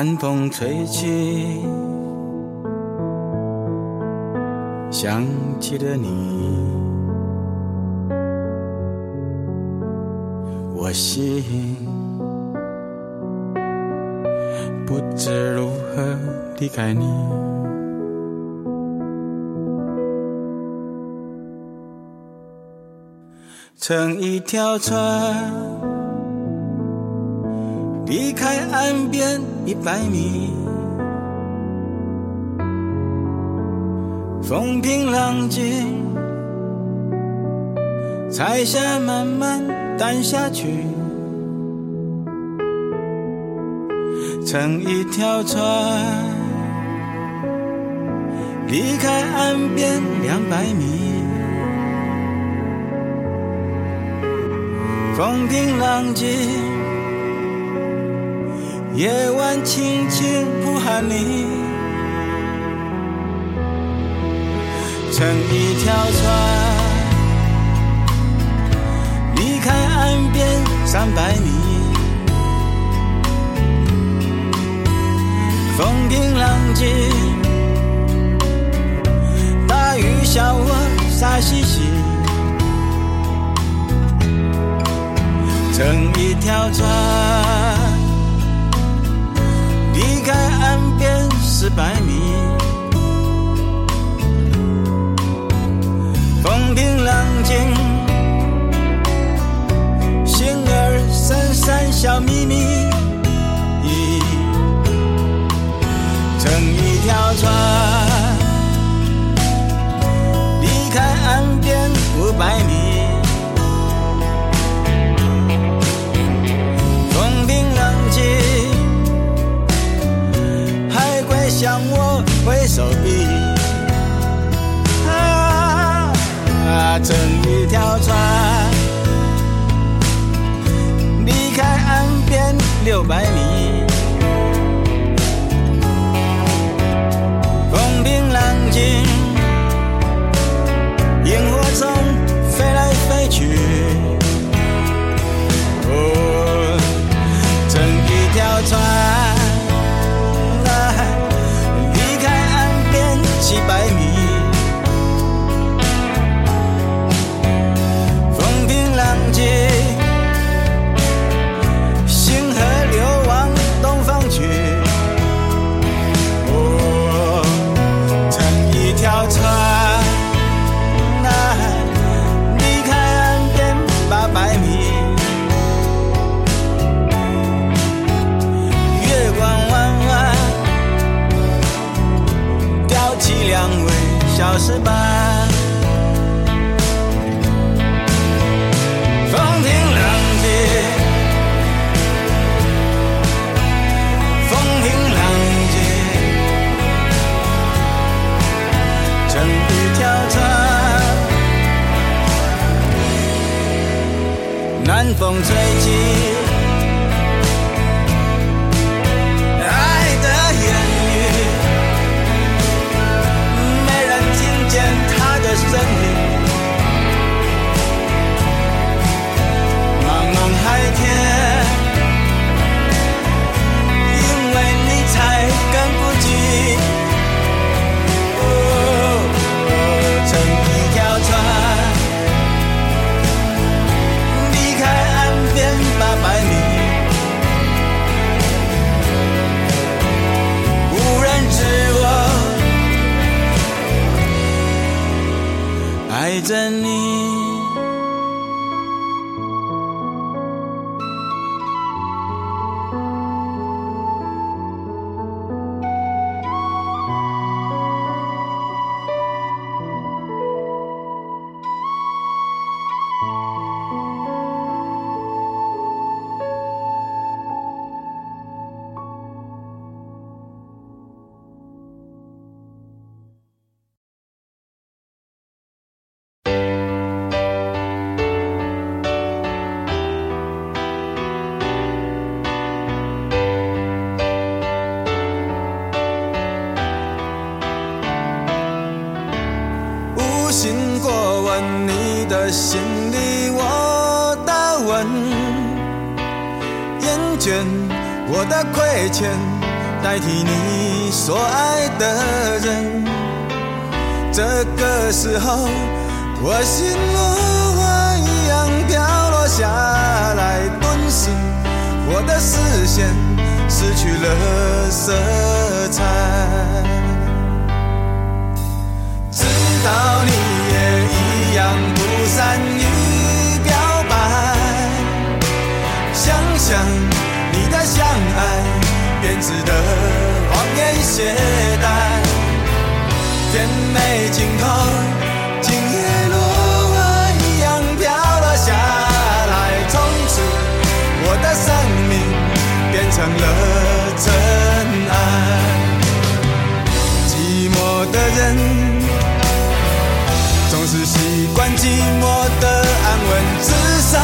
南风吹起，想起了你，我心不知如何离开你。乘一条船。离开岸边一百米，风平浪静，彩霞慢慢淡下去。乘一条船，离开岸边两百米，风平浪静。夜晚轻轻呼喊你，乘一条船，离开岸边三百米，风平浪静，大雨小我傻兮兮，乘一条船。离开岸边四百米，风平浪静，心儿闪闪笑眯眯，乘一条船，离开岸边五百米。向我挥手臂，啊，乘一条船，离开岸边六百米，风平浪静，这个时候，我心如花一样飘落下来，顿时我的视线失去了色彩。知道你也一样不善于表白，想想你的相爱，编织的谎言懈怠。甜美尽头，今夜落花一样飘了下来。从此，我的生命变成了尘埃。寂寞的人，总是习惯寂寞的安稳。至少，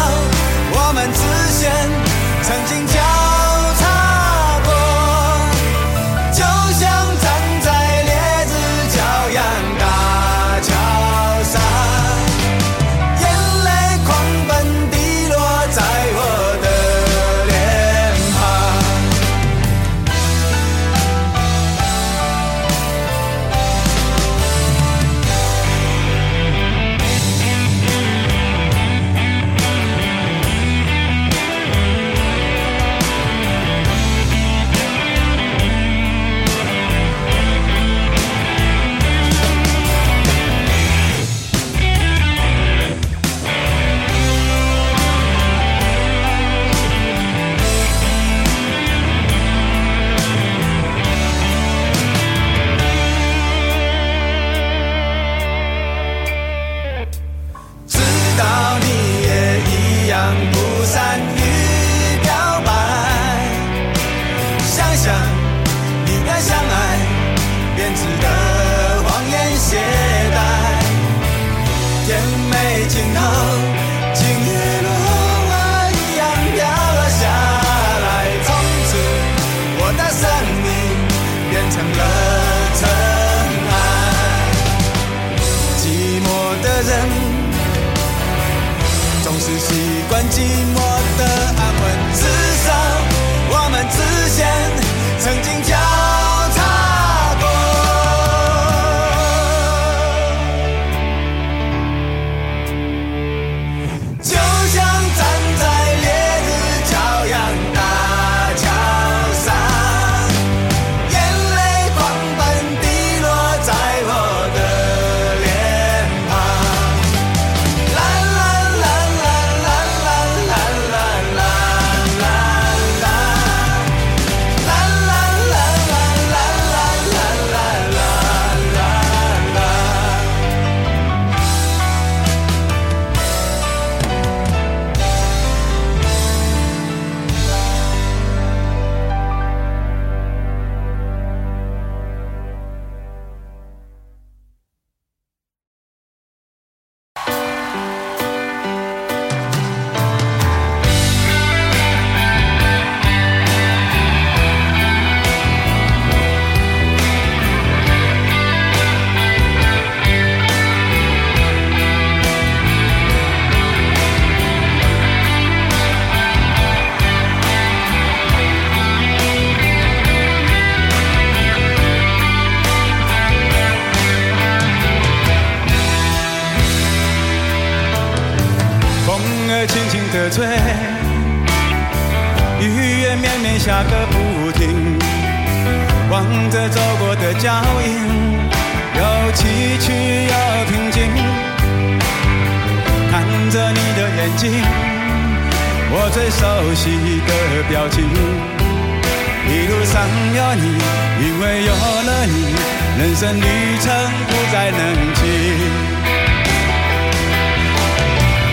的旅程不再冷清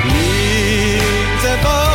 迎着风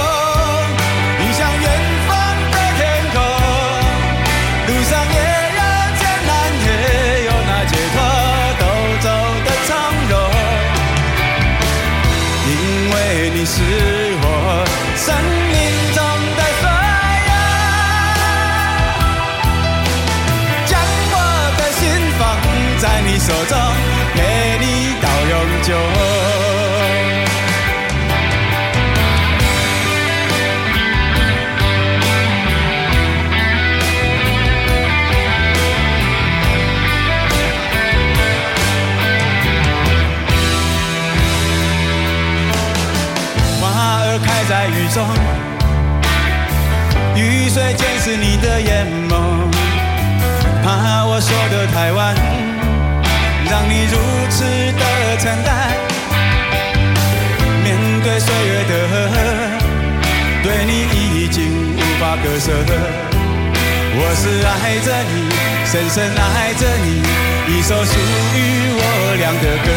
是你的眼眸，怕我说的太晚，让你如此的承担。面对岁月的河，对你已经无法割舍。我是爱着你，深深爱着你，一首属于我俩的歌。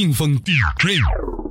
劲风 DJ。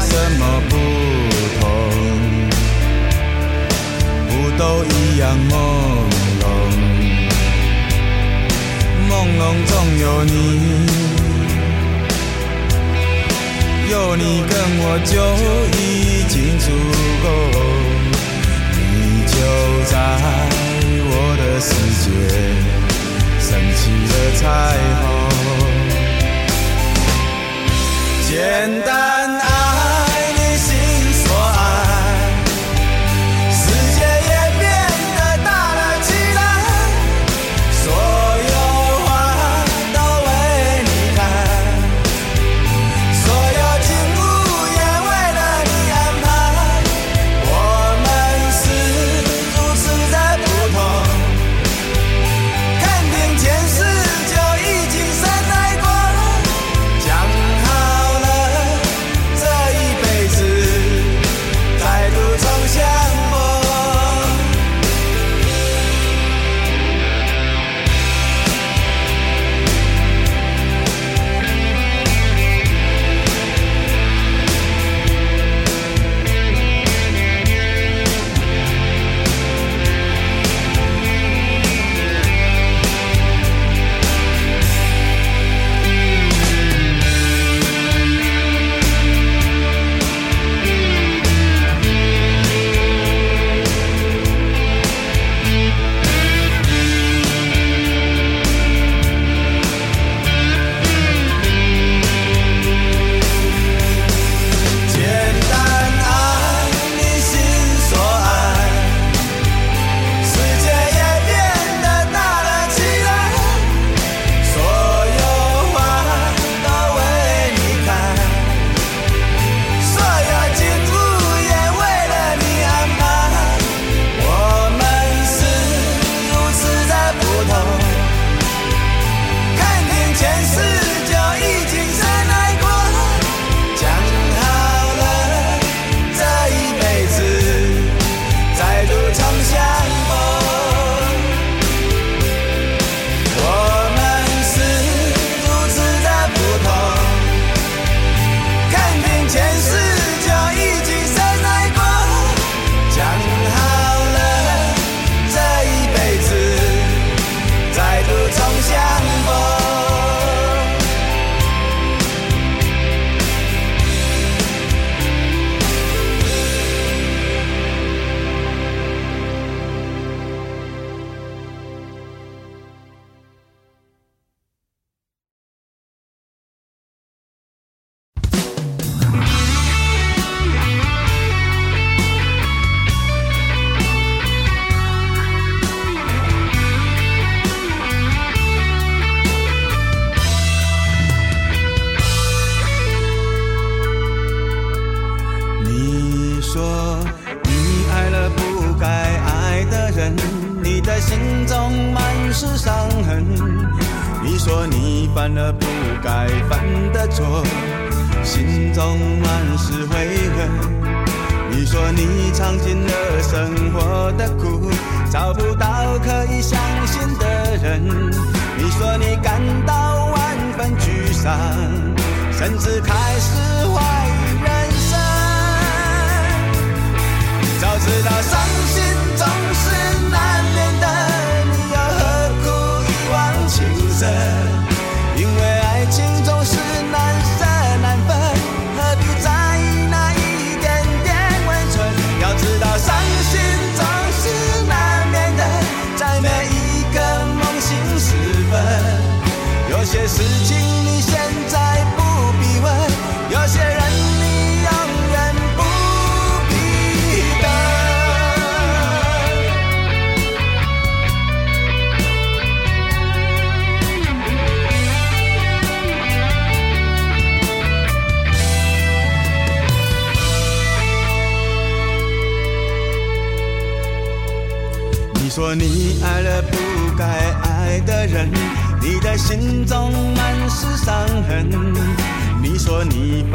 什么不同？不都一样朦胧，朦胧中有你，有你跟我就已经足够。你就在我的世界升起了彩虹，简单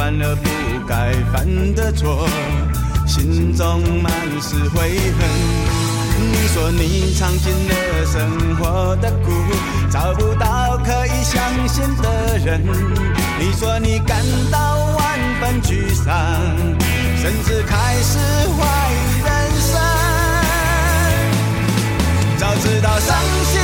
犯了不该犯的错，心中满是悔恨。你说你尝尽了生活的苦，找不到可以相信的人。你说你感到万分沮丧，甚至开始怀疑人生。早知道伤心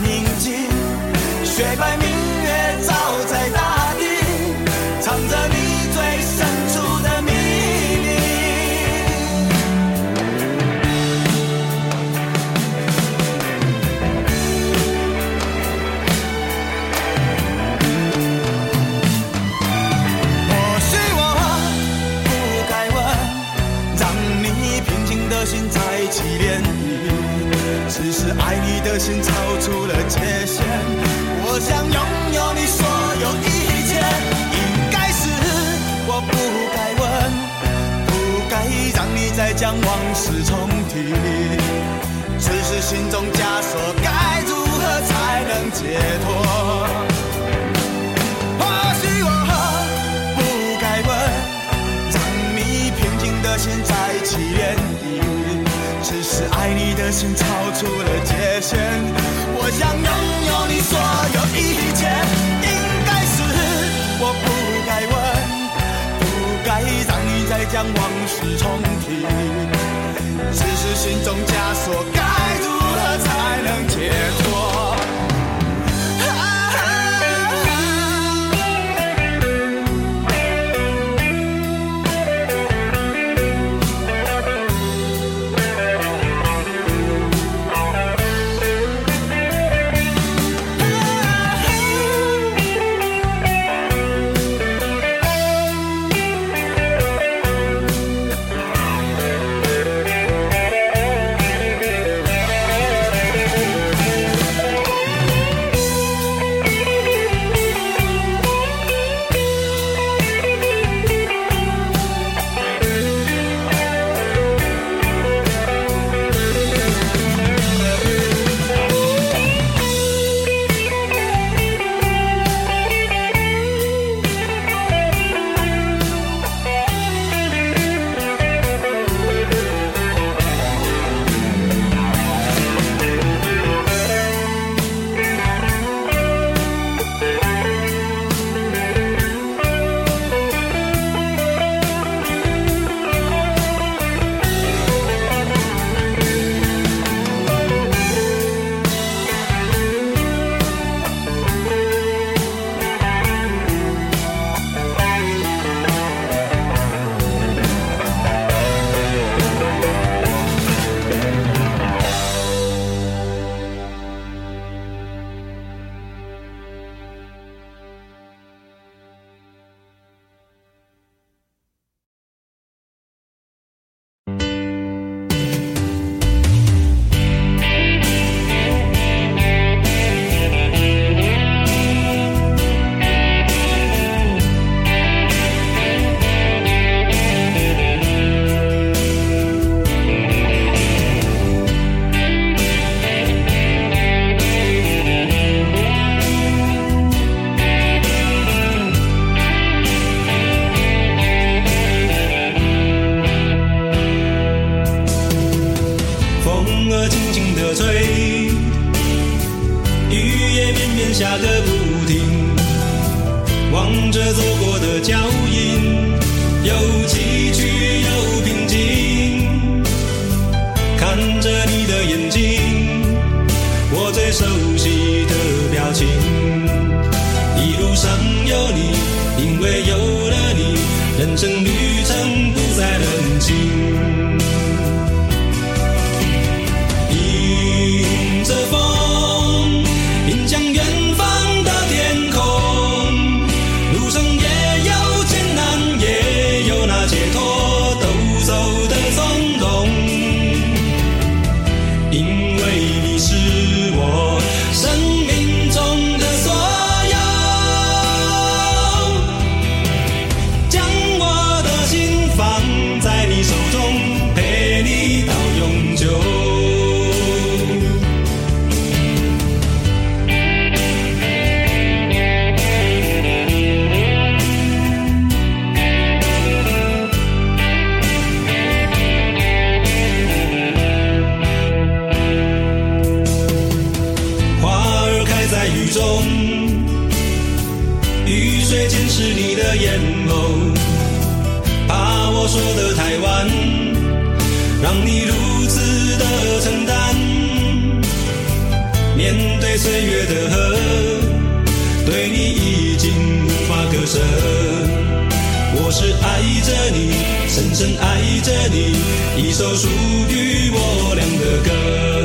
running 再将往事重提，只是心中枷锁该如何才能解脱？或许我不该问，让你平静的心再起涟漪。只是爱你的心超出了界限，我想拥有你所有一切，应该是我不。将往事重提只是心中枷锁该最熟悉的表情一路上有你因为有了你人生旅程岁月的河对你已经无法割舍。我是爱着你深深爱着你一首属于我俩的歌。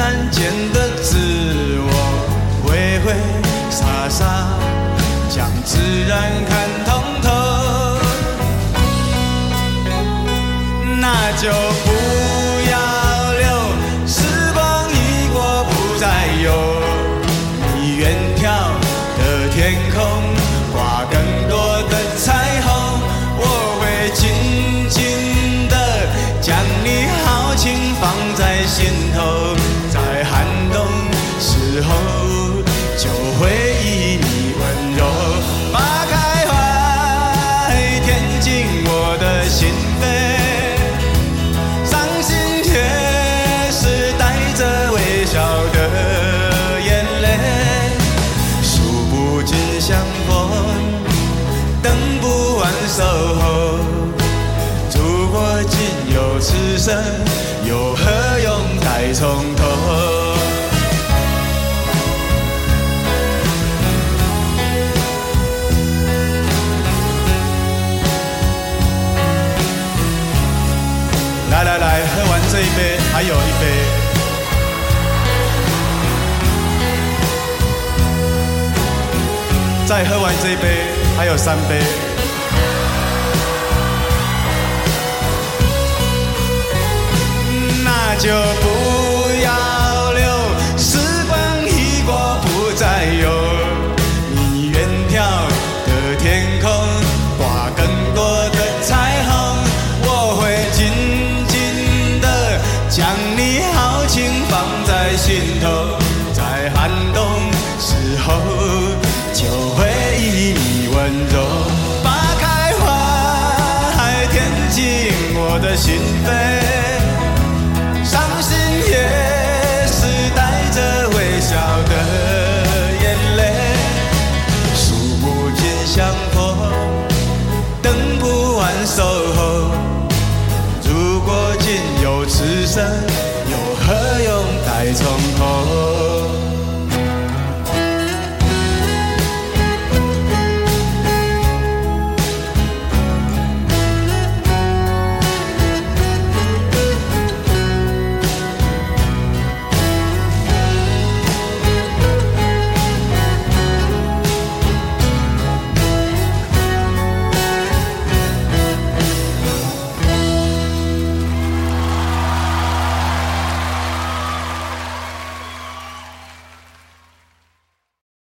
渐渐的自我挥挥洒洒将自然看通透。那就不喝完这一杯还有三杯那就不